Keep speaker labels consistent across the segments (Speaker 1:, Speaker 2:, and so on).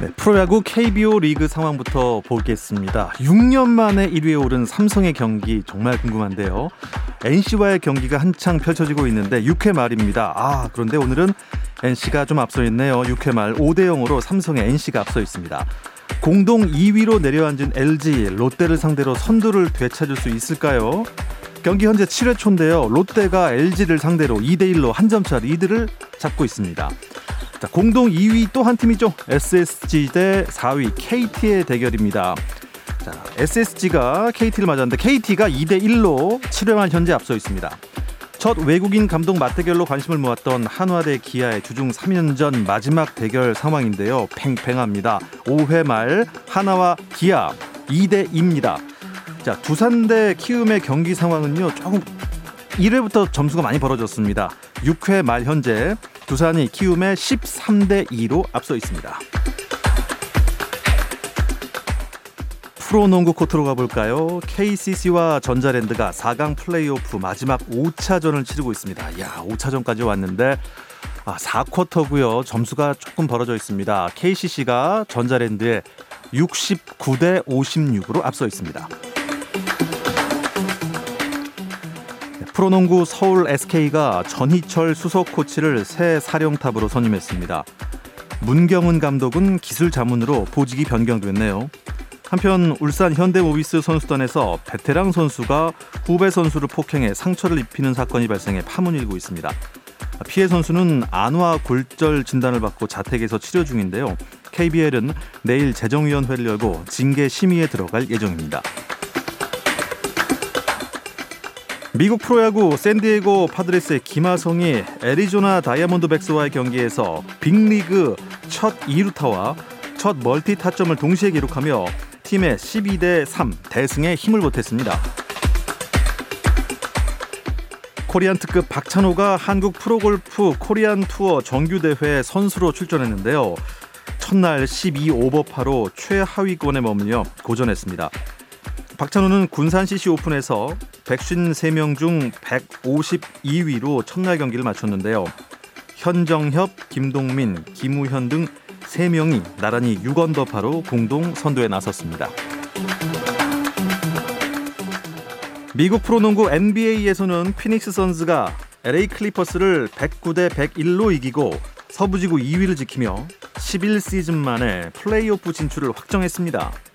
Speaker 1: 네, 프로야구 KBO 리그 상황부터 보겠습니다. 6년 만에 1위에 오른 삼성의 경기 정말 궁금한데요. NC와의 경기가 한창 펼쳐지고 있는데 6회 말입니다. 아, 그런데 오늘은 NC가 좀 앞서 있네요. 6회 말 5대 0으로 삼성의 NC가 앞서 있습니다. 공동 2위로 내려앉은 LG, 롯데를 상대로 선두를 되찾을 수 있을까요? 경기 현재 7회 초인데요. 롯데가 LG를 상대로 2대 1로 한 점 차 리드를 잡고 있습니다. 자, 공동 2위 또 한 팀이죠. SSG 대 4위 KT의 대결입니다. 자, SSG가 KT를 맞았는데 KT가 2대 1로 7회 말 현재 앞서 있습니다. 첫 외국인 감독 맞대결로 관심을 모았던 한화 대 기아의 주중 3연전 마지막 대결 상황인데요. 팽팽합니다. 5회 말 하나와 기아 2대 2입니다. 자, 두산 대 키움의 경기 상황은요. 조금 1회부터 점수가 많이 벌어졌습니다. 6회 말 현재 두산이 키움에 13대 2로 앞서 있습니다. 프로농구 코트로 가볼까요? KCC와 전자랜드가 4강 플레이오프 마지막 5차전을 치르고 있습니다. 야, 5차전까지 왔는데 아, 4쿼터고요. 점수가 조금 벌어져 있습니다. KCC가 전자랜드에 69대 56으로 앞서 있습니다. 프로농구 서울 SK가 전희철 수석 코치를 새 사령탑으로 선임했습니다. 문경은 감독은 기술 자문으로 보직이 변경됐네요. 한편 울산 현대모비스 선수단에서 베테랑 선수가 후배 선수를 폭행해 상처를 입히는 사건이 발생해 파문이 일고 있습니다. 피해 선수는 안화 골절 진단을 받고 자택에서 치료 중인데요. KBL은 내일 재정위원회를 열고 징계 심의에 들어갈 예정입니다. 미국 프로야구 샌디에고 파드레스의 김하성이 애리조나 다이아몬드백스와의 경기에서 빅리그 첫 2루타와 첫 멀티 타점을 동시에 기록하며 팀의 12대 3 대승에 힘을 보탰습니다. 코리안 특급 박찬호가 한국 프로골프 코리안 투어 정규 대회 선수로 출전했는데요. 첫날 12 오버파로 최하위권에 머물며 고전했습니다. 박찬호는 군산 CC 오픈에서 153명 중 152위로 첫날 경기를 마쳤는데요. 현정협, 김동민, 김우현 등 3명이 나란히 6언더파로 공동 선두에 나섰습니다. 미국 프로농구 NBA에서는 피닉스 선즈가 LA 클리퍼스를 109대 101로 이기고 서부지구 2위를 지키며 11시즌 만에 플레이오프 진출을 확정했습니다.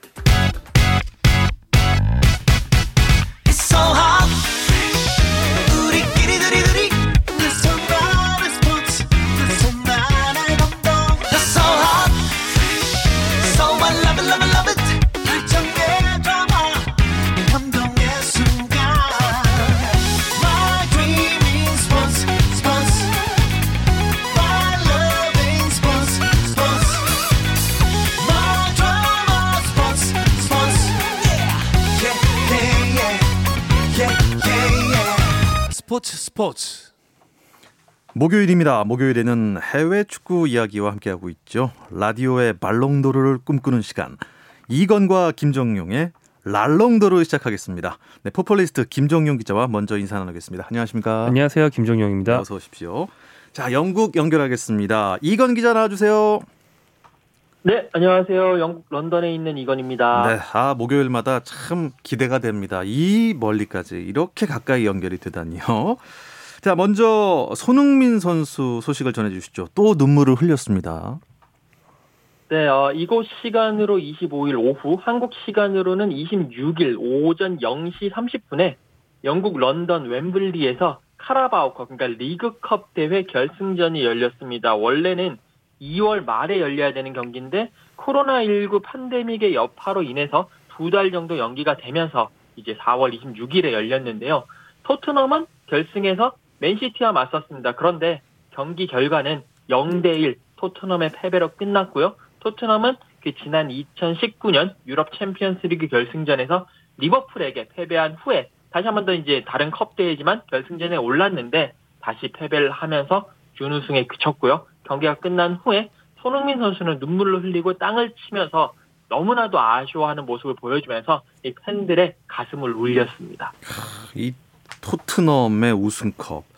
Speaker 1: 스포츠 목요일입니다. 목요일에는 해외 축구 이야기와 함께하고 있죠. 라디오의 발롱도르를 꿈꾸는 시간 이건과 김정용의 랄롱도르 시작하겠습니다. 네, 풋볼리스트 김정용 기자와 먼저 인사 나누겠습니다. 안녕하십니까?
Speaker 2: 안녕하세요. 김정용입니다.
Speaker 1: 어서 오십시오. 자, 영국 연결하겠습니다. 이건 기자 나와주세요.
Speaker 3: 네, 안녕하세요. 영국 런던에 있는 이건입니다.
Speaker 1: 네, 아 목요일마다 참 기대가 됩니다. 이 멀리까지 이렇게 가까이 연결이 되다니요. 자, 먼저 손흥민 선수 소식을 전해 주시죠. 또 눈물을 흘렸습니다.
Speaker 3: 네, 어, 이곳 시간으로 25일 오후, 한국 시간으로는 26일 오전 0시 30분에 영국 런던 웸블리에서 카라바오컵, 그러니까 리그컵 대회 결승전이 열렸습니다. 원래는 2월 말에 열려야 되는 경기인데 코로나19 팬데믹의 여파로 인해서 두 달 정도 연기가 되면서 이제 4월 26일에 열렸는데요. 토트넘은 결승에서 맨시티와 맞섰습니다. 그런데 경기 결과는 0대 1 토트넘의 패배로 끝났고요. 토트넘은 그 지난 2019년 유럽 챔피언스리그 결승전에서 리버풀에게 패배한 후에 다시 한 번 더 이제 다른 컵 대회지만 결승전에 올랐는데 다시 패배를 하면서 준우승에 그쳤고요. 경기가 끝난 후에 손흥민 선수는 눈물을 흘리고 땅을 치면서 너무나도 아쉬워하는 모습을 보여주면서 이 팬들의 가슴을 울렸습니다.
Speaker 1: 이 토트넘의 우승컵.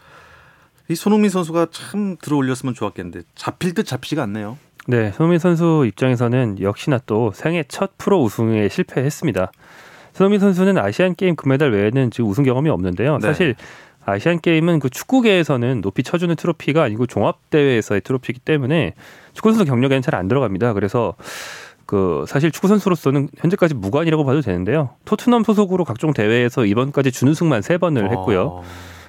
Speaker 1: 이 손흥민 선수가 참 들어올렸으면 좋았겠는데 잡힐 듯 잡히지가 않네요.
Speaker 2: 네, 손흥민 선수 입장에서는 역시나 또 생애 첫 프로 우승에 실패했습니다. 손흥민 선수는 아시안 게임 금메달 외에는 지금 우승 경험이 없는데요.
Speaker 1: 네.
Speaker 2: 사실 아시안 게임은 그 축구계에서는 높이 쳐주는 트로피가 아니고 종합 대회에서의 트로피이기 때문에 축구 선수 경력에는 잘 안 들어갑니다. 그래서 그 사실 축구 선수로서는 현재까지 무관이라고 봐도 되는데요. 토트넘 소속으로 각종 대회에서 이번까지 준우승만 세 번을 했고요.
Speaker 1: 어.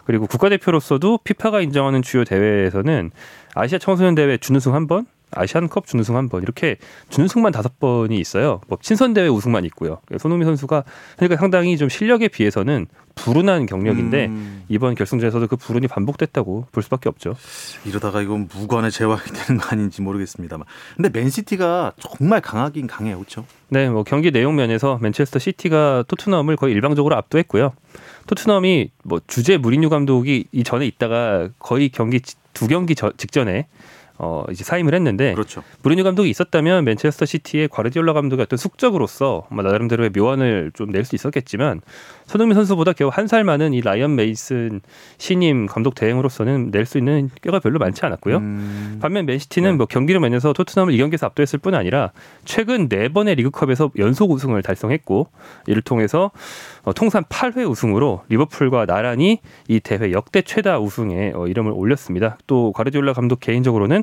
Speaker 2: 그리고 국가대표로서도 피파가 인정하는 주요 대회에서는 아시아 청소년 대회 준우승 한 번, 아시안컵 준우승 한 번 이렇게 준우승만 다섯 번이 있어요. 뭐 친선 대회 우승만 있고요. 손흥민 선수가 그러니까 상당히 좀 실력에 비해서는 불운한 경력인데
Speaker 1: 음,
Speaker 2: 이번 결승전에서도 그 불운이 반복됐다고 볼 수밖에 없죠.
Speaker 1: 이러다가 이건 무관에 제왕이 되는 거 아닌지 모르겠습니다만. 근데 맨시티가 정말 강하긴 강해요, 그렇죠?
Speaker 2: 네, 뭐 경기 내용 면에서 맨체스터 시티가 토트넘을 거의 일방적으로 압도했고요. 토트넘이 뭐 주제 무리뉴 감독이 이 전에 있다가 거의 경기 지- 두 경기 저- 직전에 어 이제 사임을 했는데
Speaker 1: 그렇죠.
Speaker 2: 무리뉴 감독이 있었다면 맨체스터 시티의 과르디올라 감독의 어떤 숙적으로서 아마 나름대로의 묘안을 좀 낼 수 있었겠지만 손흥민 선수보다 겨우 한 살 많은 이 라이언 메이슨 신임 감독 대행으로서는 낼 수 있는 뼈가 별로 많지 않았고요.
Speaker 1: 음,
Speaker 2: 반면 맨시티는
Speaker 1: 네.
Speaker 2: 뭐 경기를 면에서 토트넘을 이 경기에서 압도했을 뿐 아니라 최근 네 번의 리그컵에서 연속 우승을 달성했고 이를 통해서 어, 통산 8회 우승으로 리버풀과 나란히 이 대회 역대 최다 우승에 어, 이름을 올렸습니다. 또 과르디올라 감독 개인적으로는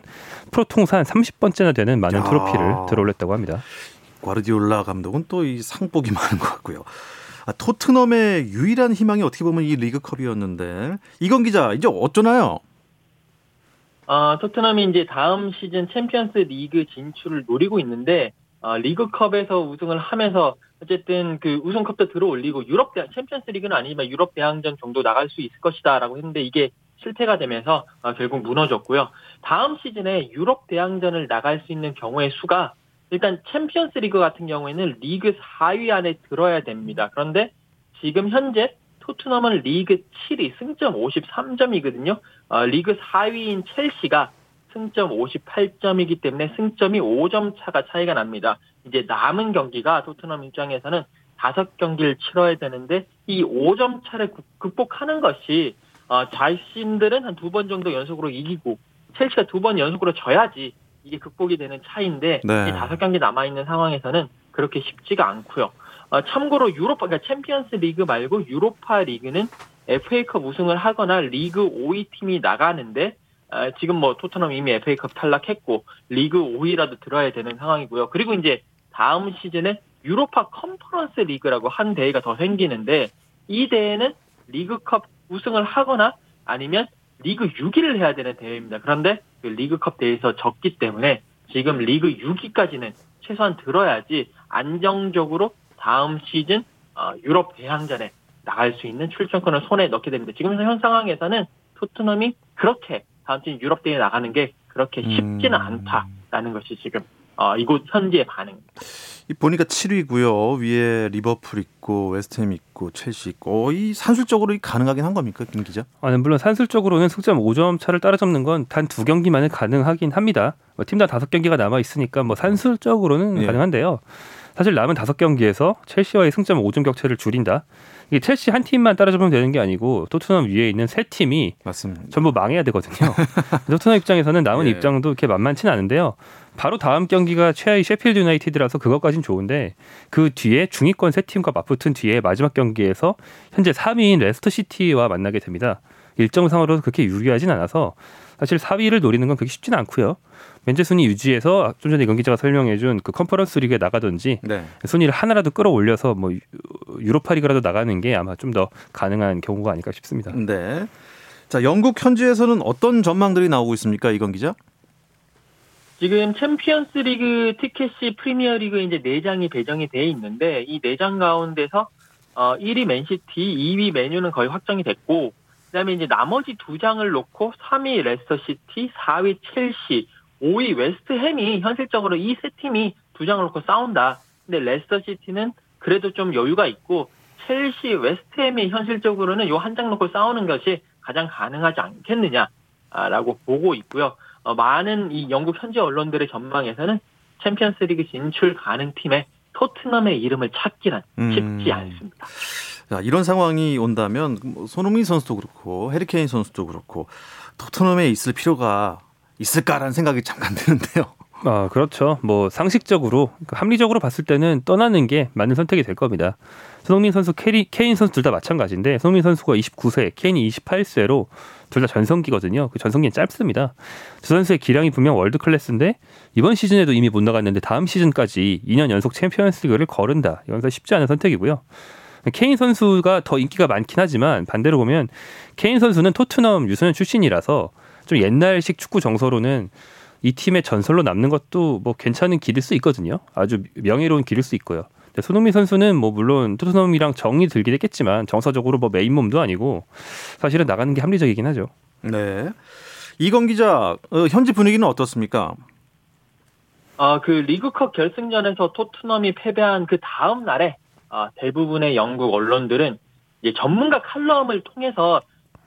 Speaker 2: 프로 통산 30번째나 되는 많은
Speaker 1: 야.
Speaker 2: 트로피를 들어올렸다고 합니다.
Speaker 1: 과르디올라 감독은 또 이 상복이 많은 것 같고요. 아, 토트넘의 유일한 희망이 어떻게 보면 이 리그컵이었는데 이건 기자 이제 어쩌나요?
Speaker 3: 아, 토트넘이 이제 다음 시즌 챔피언스 리그 진출을 노리고 있는데 아, 리그컵에서 우승을 하면서 어쨌든 그 우승컵도 들어올리고 유럽 대 챔피언스 리그는 아니지만 유럽 대항전 정도 나갈 수 있을 것이다라고 했는데 이게 실패가 되면서 아, 결국 무너졌고요. 다음 시즌에 유럽 대항전을 나갈 수 있는 경우의 수가 일단 챔피언스 리그 같은 경우에는 리그 4위 안에 들어야 됩니다. 그런데 지금 현재 토트넘은 리그 7위 승점 53점이거든요. 어, 리그 4위인 첼시가 승점 58점이기 때문에 승점이 5점 차가 차이가 납니다. 이제 남은 경기가 토트넘 입장에서는 다섯 경기를 치러야 되는데 이 5점 차를 극- 극복하는 것이 어, 자신들은 한 두 번 정도 연속으로 이기고 첼시가 두 번 연속으로 져야지 이게 극복이 되는 차이인데
Speaker 1: 네.
Speaker 3: 이 다섯 경기 남아 있는 상황에서는 그렇게 쉽지가 않고요. 어, 참고로 유로파 그러니까 챔피언스 리그 말고 유로파 리그는 FA컵 우승을 하거나 리그 5위 팀이 나가는데 어, 지금 뭐 토트넘 이미 FA컵 탈락했고 리그 5위라도 들어야 되는 상황이고요. 그리고 이제 다음 시즌에 유로파 컨퍼런스 리그라고 한 대회가 더 생기는데 이 대회는 리그컵 우승을 하거나 아니면 리그 6위를 해야 되는 대회입니다. 그런데 그 리그컵 대회에서 졌기 때문에 지금 리그 6위까지는 최소한 들어야지 안정적으로 다음 시즌 어, 유럽 대항전에 나갈 수 있는 출전권을 손에 넣게 됩니다. 지금 현 상황에서는 토트넘이 그렇게 다음 시즌 유럽 대회 나가는 게 그렇게 쉽지는
Speaker 1: 음.
Speaker 3: 않다라는 것이 지금 어, 이곳 현지의.
Speaker 1: 이 보니까 7위고요. 위에 리버풀 있고 웨스트햄 있고 첼시 있고 이 산술적으로 이 가능하긴 한 겁니까, 김 기자?
Speaker 2: 아, 네, 물론 산술적으로는 승점 5점 차를 따라잡는 건 단 두 경기만에 가능하긴 합니다. 뭐 팀당 다섯 경기가 남아 있으니까 뭐 산술적으로는
Speaker 1: 예.
Speaker 2: 가능한데요. 사실 남은 다섯 경기에서 첼시와의 승점 5점 격차를 줄인다. 이게 첼시 한 팀만 따라잡으면 되는 게 아니고 토트넘 위에 있는 세 팀이
Speaker 1: 맞습니다.
Speaker 2: 전부 망해야 되거든요. 토트넘 입장에서는 남은
Speaker 1: 예.
Speaker 2: 입장도 이렇게 만만치는 않은데요. 바로 다음 경기가 최하위 셰필드 유나이티드라서 그것까진 좋은데 그 뒤에 중위권 세 팀과 맞붙은 뒤에 마지막 경기에서 현재 3위인 레스터 시티와 만나게 됩니다. 일정상으로 그렇게 유리하진 않아서 사실 4위를 노리는 건 그렇게 쉽지는 않고요. 현재 순위 유지해서 좀 전에 경 기자가 설명해준 그 컨퍼런스 리그에 나가든지
Speaker 1: 네.
Speaker 2: 순위를 하나라도 끌어올려서 뭐 유- 유로파 리그라도 나가는 게 아마 좀 더 가능한 경우가 아닐까 싶습니다.
Speaker 1: 네. 자, 영국 현지에서는 어떤 전망들이 나오고 있습니까, 이건 기자?
Speaker 3: 지금 챔피언스 리그 티켓이 프리미어 리그 이제 4장이 배정이 돼 있는데 이 4장 가운데서 어 1위 맨시티, 2위 맨유는 거의 확정이 됐고 그다음에 이제 나머지 두 장을 놓고 3위 레스터 시티, 4위 첼시, 5위 웨스트햄이 현실적으로 이 세 팀이 두 장을 놓고 싸운다. 근데 레스터 시티는 그래도 좀 여유가 있고 첼시, 웨스트햄이 현실적으로는 요 한 장 놓고 싸우는 것이 가장 가능하지 않겠느냐라고 보고 있고요. 어, 많은 이 영국 현지 언론들의 전망에서는 챔피언스리그 진출 가능 팀의 토트넘의 이름을 찾기는 쉽지
Speaker 1: 음.
Speaker 3: 않습니다.
Speaker 1: 자, 이런 상황이 온다면 뭐 손흥민 선수도 그렇고 해리케인 선수도 그렇고 토트넘에 있을 필요가 있을까라는 생각이 잠깐 드는데요.
Speaker 2: 아, 그렇죠. 뭐 상식적으로 그러니까 합리적으로 봤을 때는 떠나는 게 맞는 선택이 될 겁니다. 손흥민 선수, 케리, 케인 선수 둘 다 마찬가지인데 손흥민 선수가 29세, 케인이 28세로 둘 다 전성기거든요. 그 전성기는 짧습니다. 두 선수의 기량이 분명 world class인데 이번 시즌에도 이미 못 나갔는데 다음 시즌까지 2년 연속 챔피언스리그를 거른다. 이건 쉽지 않은 선택이고요. 케인 선수가 더 인기가 많긴 하지만 반대로 보면 케인 선수는 토트넘 유소년 출신이라서 좀 옛날식 축구 정서로는 이 팀의 전설로 남는 것도 뭐 괜찮은 길일 수 있거든요. 아주 명예로운 길일 수 있고요. 근데 손흥민 선수는 뭐 물론 토트넘이랑 정이 들긴 했겠지만 정서적으로 뭐 매인 몸도 아니고 사실은 나가는 게 합리적이긴 하죠.
Speaker 1: 네. 이건 기자, 어, 현지 분위기는 어떻습니까?
Speaker 3: 어, 그 리그컵 결승전에서 토트넘이 패배한 그 다음 날에 어, 대부분의 영국 언론들은 이제 전문가 칼럼을 통해서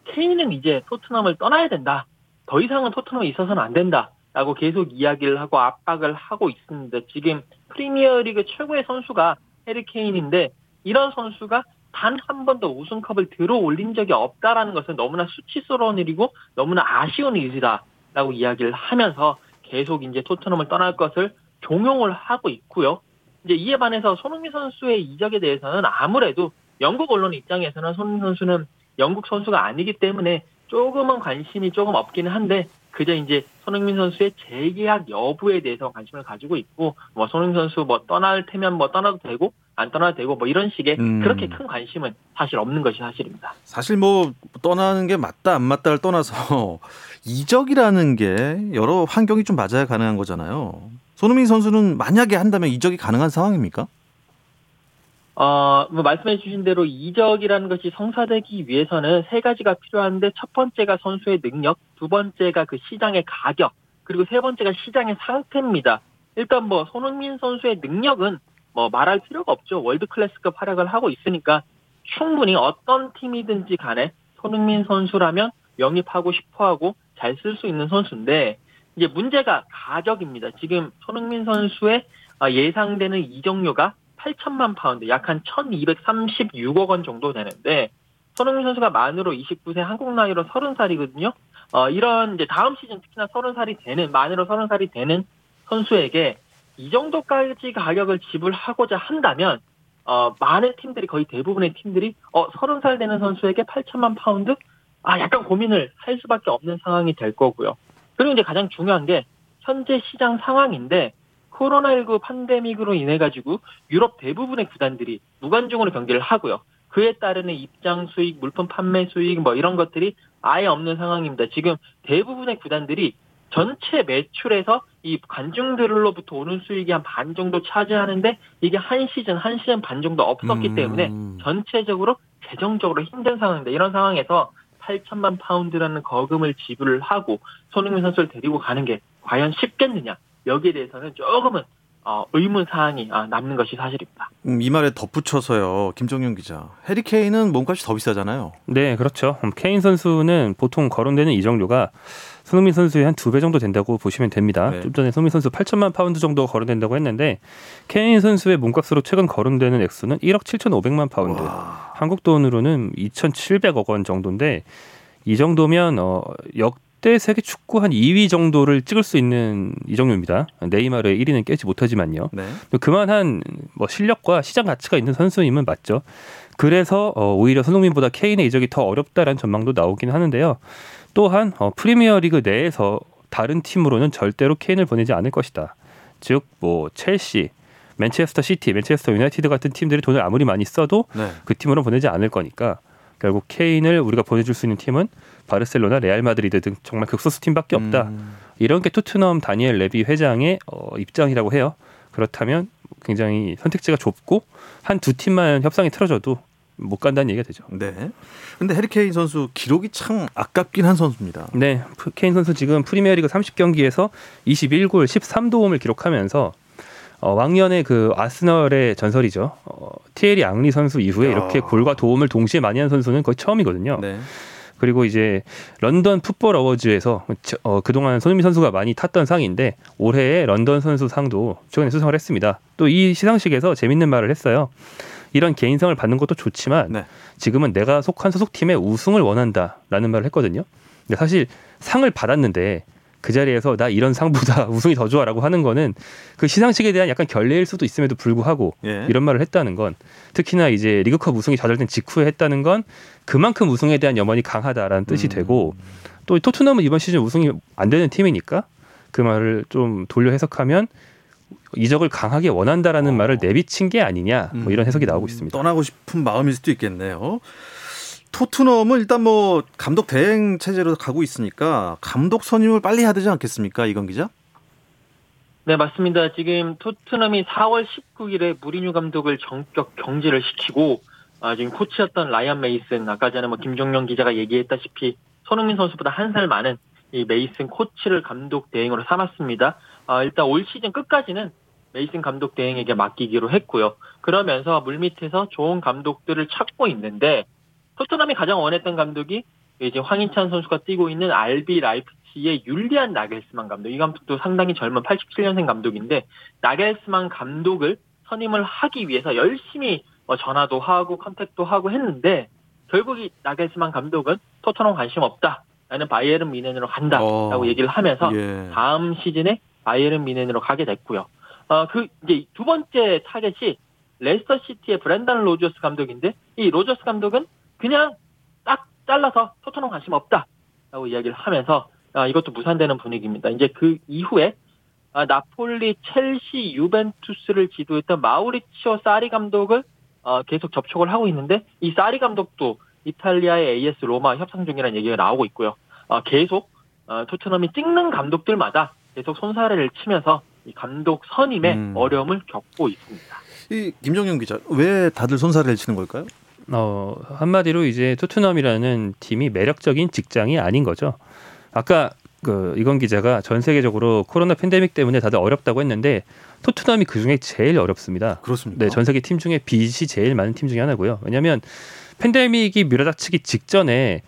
Speaker 3: 케인은 이제 토트넘을 떠나야 된다. 더 이상은 토트넘에 있어서는 안 된다. 라고 계속 이야기를 하고 압박을 하고 있습니다. 지금 프리미어리그 최고의 선수가 해리 케인인데 이런 선수가 단 한 번도 우승컵을 들어 올린 적이 없다라는 것은 너무나 수치스러운 일이고 너무나 아쉬운 일이다라고 이야기를 하면서 계속 이제 토트넘을 떠날 것을 종용을 하고 있고요. 이제 이에 반해서 손흥민 선수의 이적에 대해서는 아무래도 영국 언론 입장에서는 손흥민 선수는 영국 선수가 아니기 때문에 조금은 관심이 조금 없기는 한데 그저 이제 손흥민 선수의 재계약 여부에 대해서 관심을 가지고 있고 뭐 손흥민 선수 뭐 떠날 테면 뭐 떠나도 되고 안 떠나도 되고 뭐 이런 식의
Speaker 1: 음.
Speaker 3: 그렇게 큰 관심은 사실 없는 것이 사실입니다.
Speaker 1: 사실 뭐 떠나는 게 맞다 안 맞다를 떠나서 이적이라는 게 여러 환경이 좀 맞아야 가능한 거잖아요. 손흥민 선수는 만약에 한다면 이적이 가능한 상황입니까?
Speaker 3: 어, 뭐 말씀해 주신 대로 이적이라는 것이 성사되기 위해서는 세 가지가 필요한데 첫 번째가 선수의 능력, 두 번째가 그 시장의 가격, 그리고 세 번째가 시장의 상태입니다. 일단 뭐 손흥민 선수의 능력은 뭐 말할 필요가 없죠. world class급 활약을 하고 있으니까 충분히 어떤 팀이든지 간에 손흥민 선수라면 영입하고 싶어 하고 잘 쓸 수 있는 선수인데 이제 문제가 가격입니다. 지금 손흥민 선수의 아, 예상되는 이적료가 8천만 파운드, 약 한 1,236억 원 정도 되는데 손흥민 선수가 만으로 29세 한국 나이로 30살이거든요. 어, 이런 이제 다음 시즌 특히나 30살이 되는 만으로 30살이 되는 선수에게 이 정도까지 가격을 지불하고자 한다면 어, 많은 팀들이 거의 대부분의 팀들이 어, 30살 되는 선수에게 8천만 파운드 아 약간 고민을 할 수밖에 없는 상황이 될 거고요. 그리고 이제 가장 중요한 게 현재 시장 상황인데 코로나19 팬데믹으로 인해 가지고 유럽 대부분의 구단들이 무관중으로 경기를 하고요. 그에 따르는 입장 수익, 물품 판매 수익 뭐 이런 것들이 아예 없는 상황입니다. 지금 대부분의 구단들이 전체 매출에서 이 관중들로부터 오는 수익이 한 반 정도 차지하는데 이게 한 시즌 한 시즌 반 정도 없었기
Speaker 1: 음.
Speaker 3: 때문에 전체적으로 재정적으로 힘든 상황입니다. 이런 상황에서 8천만 파운드라는 거금을 지불을 하고 손흥민 선수를 데리고 가는 게 과연 쉽겠느냐 여기에 대해서는 조금은 어, 의문 사항이 아, 남는 것이 사실입니다.
Speaker 1: 음, 이 말에 덧붙여서요. 김정윤 기자. 해리 케인은 몸값이 더 비싸잖아요.
Speaker 2: 네, 그렇죠. 음, 케인 선수는 보통 거론되는 이적료가 손흥민 선수의 한 두 배 정도 된다고 보시면 됩니다.
Speaker 1: 네.
Speaker 2: 좀 전에 손흥민 선수 8천만 파운드 정도 거론된다고 했는데 케인 선수의 몸값으로 최근 거론되는 액수는 1억 7,500만 파운드.
Speaker 1: 와.
Speaker 2: 한국 돈으로는 2,700억 원 정도인데 이 정도면 어, 역대 세계 축구 한 2위 정도를 찍을 수 있는 이 정도입니다. 네이마르의 1위는 깨지 못하지만요.
Speaker 1: 네.
Speaker 2: 그만한 뭐 실력과 시장 가치가 있는 선수임은 맞죠. 그래서 어, 오히려 손흥민보다 케인의 이적이 더 어렵다라는 전망도 나오긴 하는데요. 또한 어, 프리미어리그 내에서 다른 팀으로는 절대로 케인을 보내지 않을 것이다. 즉 뭐 첼시, 맨체스터 시티, 맨체스터 유나이티드 같은 팀들이 돈을 아무리 많이 써도
Speaker 1: 네.
Speaker 2: 그 팀으로 보내지 않을 거니까 결국 케인을 우리가 보내줄 수 있는 팀은 바르셀로나, 레알 마드리드 등 정말 극소수 팀밖에 없다.
Speaker 1: 음.
Speaker 2: 이런 게 토트넘 다니엘 레비 회장의 어, 입장이라고 해요. 그렇다면 굉장히 선택지가 좁고 한 두 팀만 협상이 틀어져도 못 간다는 얘기가 되죠.
Speaker 1: 네. 근데 해리 케인 선수 기록이 참 아깝긴 한 선수입니다.
Speaker 2: 네, 케인 선수 지금 프리미어리그 30경기에서 21골 13도움을 기록하면서 어, 왕년의 그 아스널의 전설이죠. 어, 티에리 앙리 선수 이후에
Speaker 1: 야.
Speaker 2: 이렇게 골과 도움을 동시에 많이 한 선수는 거의 처음이거든요.
Speaker 1: 네.
Speaker 2: 그리고 이제 런던 풋볼 어워즈에서 저- 어, 그동안 손흥민 선수가 많이 탔던 상인데 올해의 런던 선수 상도 최근에 수상을 했습니다. 또 이 시상식에서 재밌는 말을 했어요. 이런 개인상을 받는 것도 좋지만
Speaker 1: 네.
Speaker 2: 지금은 내가 속한 소속팀의 우승을 원한다라는 말을 했거든요. 근데 사실 상을 받았는데 그 자리에서 나 이런 상보다 우승이 더 좋아라고 하는 거는 그 시상식에 대한 약간 결례일 수도 있음에도 불구하고
Speaker 1: 예.
Speaker 2: 이런 말을 했다는 건 특히나 이제 리그컵 우승이 좌절된 직후에 했다는 건 그만큼 우승에 대한 염원이 강하다라는 뜻이
Speaker 1: 음.
Speaker 2: 되고 또 토트넘은 이번 시즌 우승이 안 되는 팀이니까 그 말을 좀 돌려 해석하면 이적을 강하게 원한다라는
Speaker 1: 어.
Speaker 2: 말을 내비친 게 아니냐 뭐 이런 해석이 나오고
Speaker 1: 음,
Speaker 2: 있습니다.
Speaker 1: 떠나고 싶은 마음일 수도 있겠네요. 토트넘은 일단 뭐 감독 대행 체제로 가고 있으니까 감독 선임을 빨리 해야 되지 않겠습니까, 이건 기자?
Speaker 3: 네, 맞습니다. 지금 토트넘이 4월 19일에 무리뉴 감독을 전격 경질을 시키고 아, 지금 코치였던 라이언 메이슨 아까 전에 뭐 김종영 기자가 얘기했다시피 손흥민 선수보다 한 살 많은 이 메이슨 코치를 감독 대행으로 삼았습니다. 아, 일단 올 시즌 끝까지는 메이슨 감독 대행에게 맡기기로 했고요. 그러면서 물밑에서 좋은 감독들을 찾고 있는데 토트넘이 가장 원했던 감독이 이제 황희찬 선수가 뛰고 있는 RB 라이프치히의 율리안 나겔스만 감독. 이 감독도 상당히 젊은 87년생 감독인데 나겔스만 감독을 선임을 하기 위해서 열심히 뭐 전화도 하고 contact도 하고 했는데 결국 이 나겔스만 감독은 토트넘 관심 없다. 나는 바이에른 뮌헨으로 간다라고
Speaker 1: 어.
Speaker 3: 얘기를 하면서
Speaker 1: 예.
Speaker 3: 다음 시즌에 바이에른 뮌헨으로 가게 됐고요. 어, 그 이제 두 번째 타겟이 레스터 시티의 브랜단 로저스 감독인데 이 로저스 감독은 그냥 딱 잘라서 토트넘 관심 없다라고 이야기를 하면서 아, 이것도 무산되는 분위기입니다. 이제 그 이후에 아, 나폴리, 첼시, 유벤투스를 지도했던 마우리치오 사리 감독을 어, 계속 접촉을 하고 있는데 이 사리 감독도 이탈리아의 AS 로마 협상 중이라는 얘기가 나오고 있고요. 어, 계속 어, 토트넘이 찍는 감독들마다 계속 손사래를 치면서 이 감독 선임에
Speaker 1: 음.
Speaker 3: 어려움을 겪고 있습니다.
Speaker 1: 이 김정용 기자, 왜 다들 손살을 치는 걸까요?
Speaker 2: 어, 한마디로 이제 토트넘이라는 팀이 매력적인 직장이 아닌 거죠. 아까 그 이건 기자가 전 세계적으로 코로나 팬데믹 때문에 다들 어렵다고 했는데 토트넘이 그 중에 제일 어렵습니다.
Speaker 1: 그렇습니까?
Speaker 2: 네, 전 세계 팀 중에 빚이 제일 많은 팀 중에 하나고요. 왜냐하면 팬데믹이 밀어닥치기 직전에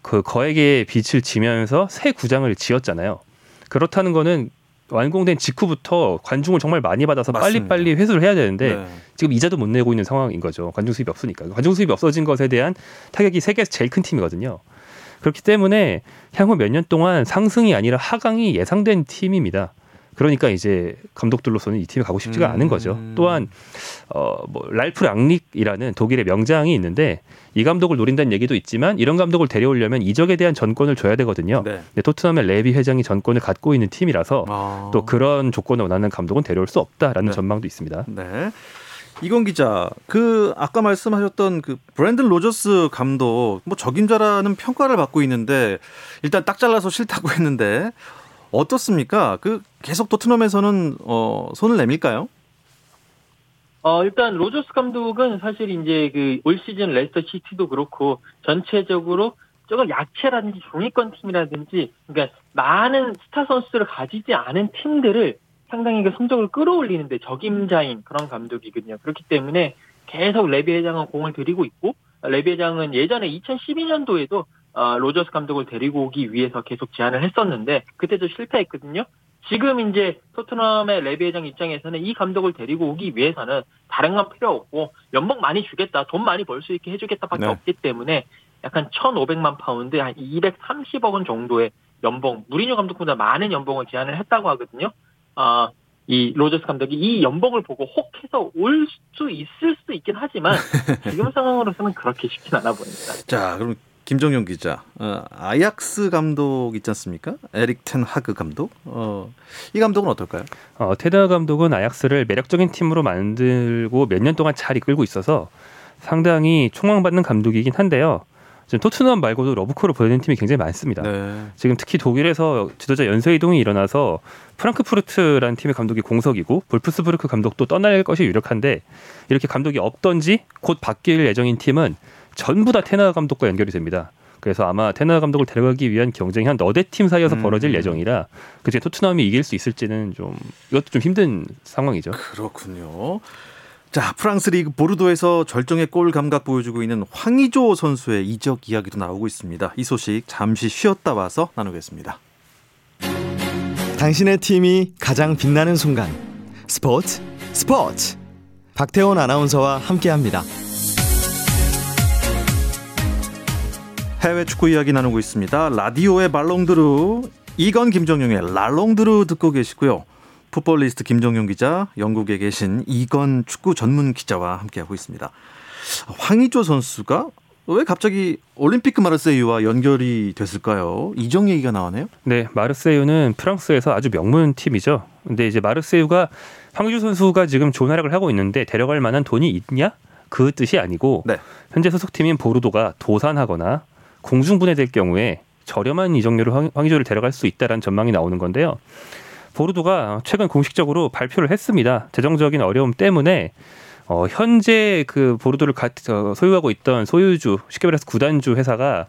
Speaker 2: 그 거액의 빚을 지면서 새 구장을 지었잖아요. 그렇다는 거는 완공된 직후부터 관중을 정말 많이 받아서
Speaker 1: 맞습니다.
Speaker 2: 빨리빨리 회수를 해야 되는데
Speaker 1: 네.
Speaker 2: 지금 이자도 못 내고 있는 상황인 거죠. 관중 수입이 없으니까. 관중 수입이 없어진 것에 대한 타격이 세계에서 제일 큰 팀이거든요. 그렇기 때문에 향후 몇 년 동안 상승이 아니라 하강이 예상된 팀입니다. 그러니까 이제 감독들로서는 이 팀에 가고 싶지가
Speaker 1: 음.
Speaker 2: 않은 거죠. 또한 어 뭐 랄프 랑닉이라는 독일의 명장이 있는데 이 감독을 노린다는 얘기도 있지만 이런 감독을 데려오려면 이적에 대한 전권을 줘야 되거든요.
Speaker 1: 네.
Speaker 2: 근데 토트넘의 레비 회장이 전권을 갖고 있는 팀이라서
Speaker 1: 아.
Speaker 2: 또 그런 조건을 원하는 감독은 데려올 수 없다라는
Speaker 1: 네.
Speaker 2: 전망도 있습니다.
Speaker 1: 네. 이건 기자, 그 아까 말씀하셨던 그 브랜든 로저스 감독 뭐 적임자라는 평가를 받고 있는데 일단 딱 잘라서 싫다고 했는데 어떻습니까? 그 계속 토트넘에서는 어 손을 내밀까요?
Speaker 3: 어, 일단 로저스 감독은 사실 이제 그 올 시즌 레스터 시티도 그렇고 전체적으로 조금 약체라든지 중위권 팀이라든지 그러니까 많은 스타 선수를 가지지 않은 팀들을 상당히 그 성적을 끌어올리는데 적임자인 그런 감독이거든요. 그렇기 때문에 계속 레비 회장은 공을 들이고 있고 레비 회장은 예전에 2012년도에도 어, 로저스 감독을 데리고 오기 위해서 계속 제안을 했었는데 그때도 실패했거든요. 지금 이제 토트넘의 레비 회장 입장에서는 이 감독을 데리고 오기 위해서는 다른 건 필요 없고 연봉 많이 주겠다, 돈 많이 벌 수 있게 해주겠다밖에
Speaker 1: 네.
Speaker 3: 없기 때문에 연간 1,500만 파운드, 한 230억 원 정도의 연봉, 무리뉴 감독보다 많은 연봉을 제안을 했다고 하거든요. 아, 이 로저스 감독이 이 연봉을 보고 혹해서 올 수 있을 수 있긴 하지만 지금 상황으로서는 그렇게 쉽진 않아 보입니다.
Speaker 1: 자, 그럼 김정용 기자, 어, 아약스 감독 있지 않습니까? 에릭 텐 하그 감독. 어, 이 감독은 어떨까요?
Speaker 2: 어, 테드 감독은 아약스를 매력적인 팀으로 만들고 몇 년 동안 잘 이끌고 있어서 상당히 총망받는 감독이긴 한데요. 지금 토트넘 말고도 러브콜을 보내는 팀이 굉장히 많습니다.
Speaker 1: 네.
Speaker 2: 지금 특히 독일에서 지도자 연쇄 이동이 일어나서 프랑크푸르트라는 팀의 감독이 공석이고 볼프스부르크 감독도 떠날 것이 유력한데 이렇게 감독이 없던지 곧 바뀔 예정인 팀은 전부 다 테너 감독과 연결이 됩니다. 그래서 아마 테너 감독을 데려가기 위한 경쟁이 한 너댓 팀 사이에서
Speaker 1: 음.
Speaker 2: 벌어질 예정이라 그중에 토트넘이 이길 수 있을지는 좀 이것도 좀 힘든 상황이죠.
Speaker 1: 그렇군요. 자, 프랑스 리그 보르도에서 절정의 골 감각 보여주고 있는 황의조 선수의 이적 이야기도 나오고 있습니다. 이 소식 잠시 쉬었다 와서 나누겠습니다.
Speaker 4: 당신의 팀이 가장 빛나는 순간 스포츠 스포츠 박태원 아나운서와 함께 합니다.
Speaker 1: 해외 축구 이야기 나누고 있습니다. 라디오의 말롱드루 이건 김정용의 랄롱드루 듣고 계시고요. 풋볼리스트 김정용 기자, 영국에 계신 이건 축구 전문 기자와 함께하고 있습니다. 황의조 선수가 왜 갑자기 올림피크 마르세유와 연결이 됐을까요? 이정 얘기가 나오네요.
Speaker 2: 네, 마르세유는 프랑스에서 아주 명문 팀이죠. 근데 이제 마르세유가 황규 선수가 지금 좋은 활약을 하고 있는데 데려갈 만한 돈이 있냐? 그 뜻이 아니고
Speaker 1: 네.
Speaker 2: 현재 소속팀인 보르도가 도산하거나 공중분해될 경우에 저렴한 이적료로 황- 황의조를 데려갈 수 있다라는 전망이 나오는 건데요. 보르도가 최근 공식적으로 발표를 했습니다. 재정적인 어려움 때문에 어, 현재 그 보르도를 가, 어, 소유하고 있던 소유주 쉽게 말해서 구단주 회사가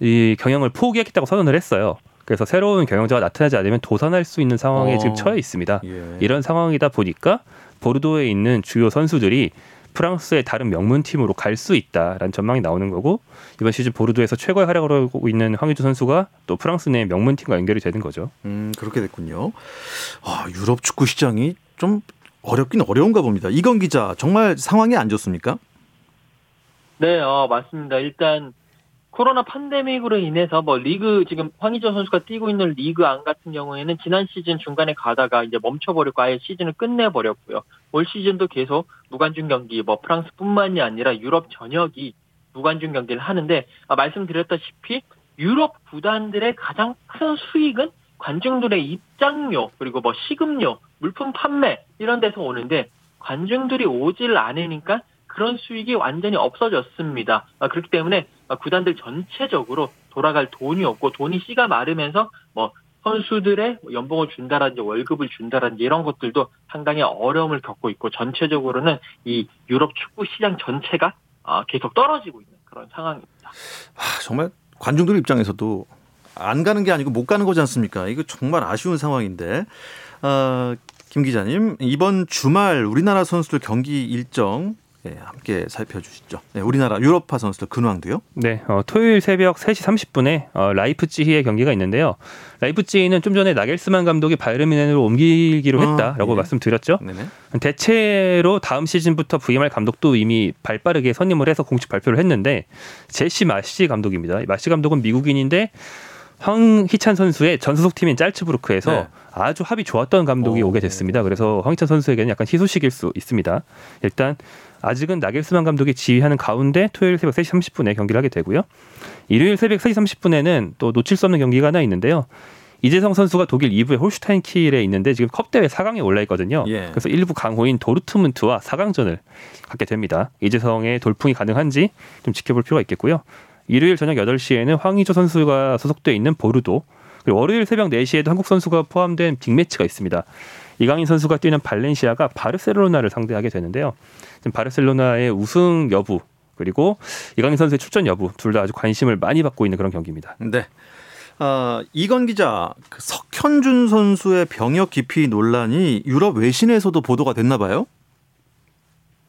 Speaker 2: 이 경영을 포기했다고 선언을 했어요. 그래서 새로운 경영자가 나타나지 않으면 도산할 수 있는 상황에
Speaker 1: 어.
Speaker 2: 지금 처해 있습니다.
Speaker 1: 예.
Speaker 2: 이런 상황이다 보니까 보르도에 있는 주요 선수들이 프랑스의 다른 명문 팀으로 갈 수 있다라는 전망이 나오는 거고 이번 시즌 보르도에서 최고의 활약을 하고 있는 황의조 선수가 또 프랑스 내 명문 팀과 연결이 되는 거죠.
Speaker 1: 음, 그렇게 됐군요. 아, 유럽 축구 시장이 좀 어렵긴 어려운가 봅니다. 이건 기자, 정말 상황이 안 좋습니까?
Speaker 3: 네, 어, 맞습니다. 일단 코로나 팬데믹으로 인해서 뭐 리그 지금 황희조 선수가 뛰고 있는 리그 안 같은 경우에는 지난 시즌 중간에 가다가 이제 멈춰버리고 아예 시즌을 끝내버렸고요. 올 시즌도 계속 무관중 경기 뭐 프랑스뿐만이 아니라 유럽 전역이 무관중 경기를 하는데 아, 말씀드렸다시피 유럽 구단들의 가장 큰 수익은 관중들의 입장료 그리고 뭐 식음료, 물품 판매 이런 데서 오는데 관중들이 오질 않으니까 그런 수익이 완전히 없어졌습니다. 아, 그렇기 때문에 아, 구단들 전체적으로 돌아갈 돈이 없고 돈이 씨가 마르면서 뭐 선수들의 연봉을 준다든지 월급을 준다든지 이런 것들도 상당히 어려움을 겪고 있고 전체적으로는 이 유럽 축구 시장 전체가 아, 계속 떨어지고 있는 그런 상황입니다.
Speaker 1: 아, 정말 관중들 입장에서도 안 가는 게 아니고 못 가는 거지 않습니까? 이거 정말 아쉬운 상황인데. 어, 김 기자님, 이번 주말 우리나라 선수들 경기 일정 예, 함께 살펴주시죠. 네, 우리나라 유럽파 선수들 근황도요.
Speaker 2: 네, 어, 토요일 새벽 3시 30분에 어, 라이프치히의 경기가 있는데요. 라이프치히는 좀 전에 나겔스만 감독이 바이에른 옮기기로
Speaker 1: 아,
Speaker 2: 했다라고
Speaker 1: 예.
Speaker 2: 말씀드렸죠.
Speaker 1: 네네.
Speaker 2: 대체로 다음 시즌부터 VMR 감독도 이미 발빠르게 선임을 해서 공식 발표를 했는데 제시 마시 감독입니다. 마시 감독은 미국인인데 황희찬 선수의 전 소속팀인 짤츠부르크에서
Speaker 1: 네.
Speaker 2: 아주 합이 좋았던 감독이
Speaker 1: 오.
Speaker 2: 오게 됐습니다. 그래서 황희찬 선수에게는 약간 희소식일 수 있습니다. 일단 아직은 나겔스만 감독이 지휘하는 가운데 토요일 새벽 3시 30분에 경기를 하게 되고요. 일요일 새벽 3시 30분에는 또 놓칠 수 없는 경기가 하나 있는데요. 이재성 선수가 독일 2부의 홀슈타인 킬에 있는데 지금 컵 대회 4강에 올라 있거든요.
Speaker 1: 예.
Speaker 2: 그래서 일부 강호인 도르트문트와 4강전을 갖게 됩니다. 이재성의 돌풍이 가능한지 좀 지켜볼 필요가 있겠고요. 일요일 저녁 8시에는 황의조 선수가 소속돼 있는 보르도 그리고 월요일 새벽 4시에도 한국 선수가 포함된 빅매치가 있습니다. 이강인 선수가 뛰는 발렌시아가 바르셀로나를 상대하게 되는데요. 지금 바르셀로나의 우승 여부 그리고 이강인 선수의 출전 여부 둘 다 아주 관심을 많이 받고 있는 그런 경기입니다.
Speaker 1: 네. 아, 이건 기자, 그 석현준 선수의 병역 기피 논란이 유럽 외신에서도 보도가 됐나 봐요.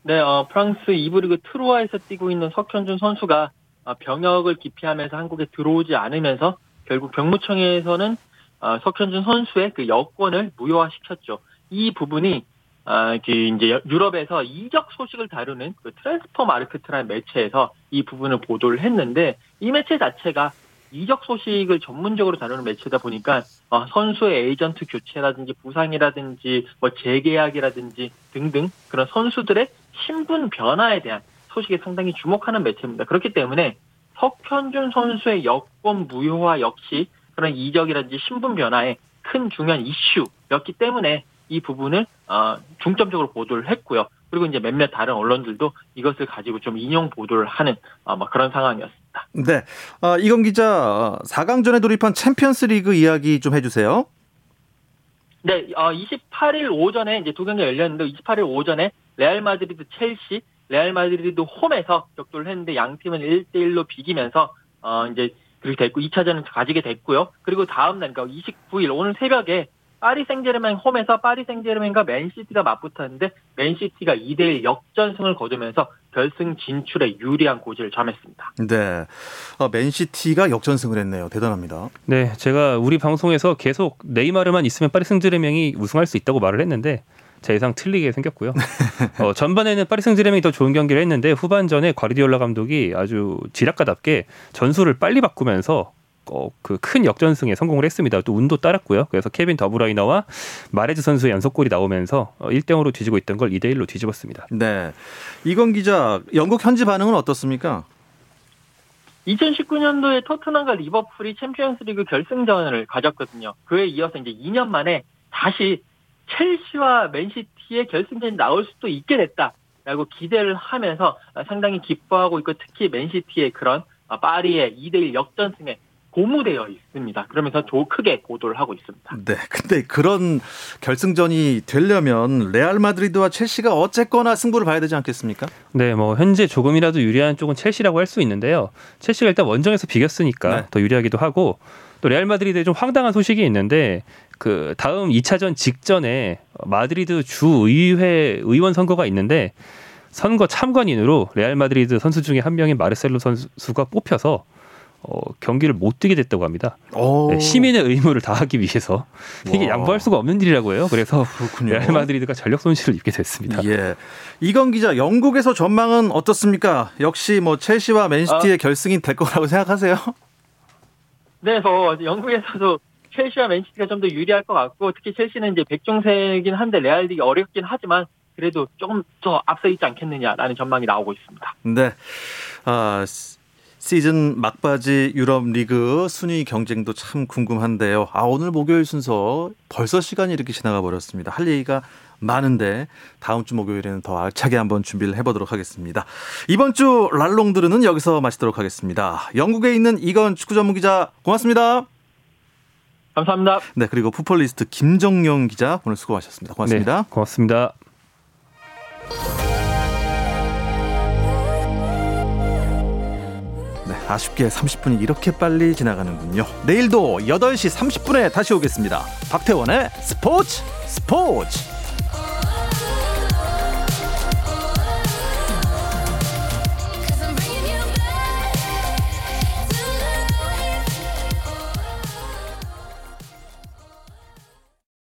Speaker 3: 네, 어, 프랑스 2부 리그 트루아에서 뛰고 있는 석현준 선수가 아, 병역을 기피하면서 한국에 들어오지 않으면서 결국 병무청에서는 아, 석현준 선수의 그 여권을 무효화시켰죠. 이 부분이 아, 그 이제 유럽에서 이적 소식을 다루는 그 트랜스퍼 마르크트라는 매체에서 이 부분을 보도를 했는데 이 매체 자체가 이적 소식을 전문적으로 다루는 매체다 보니까 어, 선수의 에이전트 교체라든지 부상이라든지 뭐 재계약이라든지 등등 그런 선수들의 신분 변화에 대한 소식에 상당히 주목하는 매체입니다. 그렇기 때문에 석현준 선수의 여권 무효화 역시 그런 이적이라든지 신분 변화에 큰 중요한 이슈였기 때문에 이 부분을 어, 중점적으로 보도를 했고요. 그리고 이제 몇몇 다른 언론들도 이것을 가지고 좀 인용 보도를 하는 어, 뭐 그런 상황이었습니다.
Speaker 1: 네. 아, 이건 기자, 4강전에 돌입한 챔피언스 리그 이야기 좀 해주세요.
Speaker 3: 네, 어, 28일 오전에 이제 두 경기 열렸는데 28일 오전에 레알 마드리드 첼시, 레알 마드리드 홈에서 격돌을 했는데 양 팀은 1대 1로 비기면서 어 이제 그렇게 됐고 2차전을 가지게 됐고요. 그리고 다음 날 그러니까 29일 오늘 새벽에 파리 생제르맹 홈에서 파리 생제르맹과 맨시티가 맞붙었는데 맨시티가 2대1 역전승을 거두면서 결승 진출에 유리한 고지를 점했습니다.
Speaker 1: 네. 어, 맨시티가 역전승을 했네요. 대단합니다.
Speaker 2: 네, 제가 우리 방송에서 계속 네이마르만 있으면 파리 생제르맹이 우승할 수 있다고 말을 했는데 제 예상 틀리게 생겼고요. 어, 전반에는 파리 생제르맹이 더 좋은 경기를 했는데 후반전에 과리디올라 감독이 아주 지략가답게 전술을 빨리 바꾸면서 어, 그 큰 역전승에 성공을 했습니다. 또 운도 따랐고요. 그래서 케빈 더브라이너와 마레즈 선수의 연속골이 나오면서 1대 0으로 뒤지고 있던 걸 2대 1로 뒤집었습니다.
Speaker 1: 네. 이건 기자, 영국 현지 반응은 어떻습니까?
Speaker 3: 2019년도에 토트넘과 리버풀이 챔피언스 리그 결승전을 가졌거든요. 그에 이어서 이제 2년 만에 다시 첼시와 맨시티의 결승전이 나올 수도 있게 됐다라고 기대를 하면서 상당히 기뻐하고 있고 특히 맨시티의 그런 파리의 2대1 역전승에 고무되어 있습니다. 그러면서 조 크게 보도를 하고 있습니다.
Speaker 1: 네. 근데 그런 결승전이 되려면 레알 마드리드와 첼시가 어쨌거나 승부를 봐야 되지 않겠습니까?
Speaker 2: 네, 뭐 현재 조금이라도 유리한 쪽은 첼시라고 할 수 있는데요. 첼시가 일단 원정에서 비겼으니까
Speaker 1: 네.
Speaker 2: 더 유리하기도 하고 또 레알 마드리드에 좀 황당한 소식이 있는데 그 다음 2차전 직전에 마드리드 주 의회 의원 선거가 있는데 선거 참관인으로 레알 마드리드 선수 중에 한 명인 마르셀로 선수가 뽑혀서 어, 경기를 못 뛰게 됐다고 합니다.
Speaker 1: 오.
Speaker 2: 네, 시민의 의무를 다하기 위해서 이게
Speaker 1: 와.
Speaker 2: 양보할 수가 없는 일이라고 해요. 그래서
Speaker 1: 그렇군요.
Speaker 2: 레알 마드리드가 전력 손실을 입게 됐습니다.
Speaker 1: 예. 이건 기자, 영국에서 전망은 어떻습니까? 역시 뭐 첼시와 맨시티의 결승이 될 거라고 생각하세요?
Speaker 3: 네, 뭐 영국에서도 첼시와 맨시티가 좀 더 유리할 것 같고 특히 첼시는 이제 백종세긴 한데 레알이 어렵긴 하지만 그래도 조금 더 앞서 있지 않겠느냐라는 전망이 나오고 있습니다.
Speaker 1: 네. 아, 시- 시즌 막바지 유럽 리그 순위 경쟁도 참 궁금한데요. 아, 오늘 목요일 순서 벌써 시간이 이렇게 지나가 버렸습니다. 할 얘기가 많은데 다음 주 목요일에는 더 알차게 한번 준비를 해보도록 하겠습니다. 이번 주 랄롱드르는 여기서 마치도록 하겠습니다. 영국에 있는 이건 축구 전문 기자 고맙습니다.
Speaker 3: 감사합니다.
Speaker 1: 네, 그리고 풋볼리스트 김정용 기자 오늘 수고하셨습니다. 고맙습니다.
Speaker 2: 네, 고맙습니다.
Speaker 1: 네, 아쉽게 30분이 이렇게 빨리 지나가는군요. 내일도 8시 30분에 다시 오겠습니다. 박태원의 스포츠 스포츠.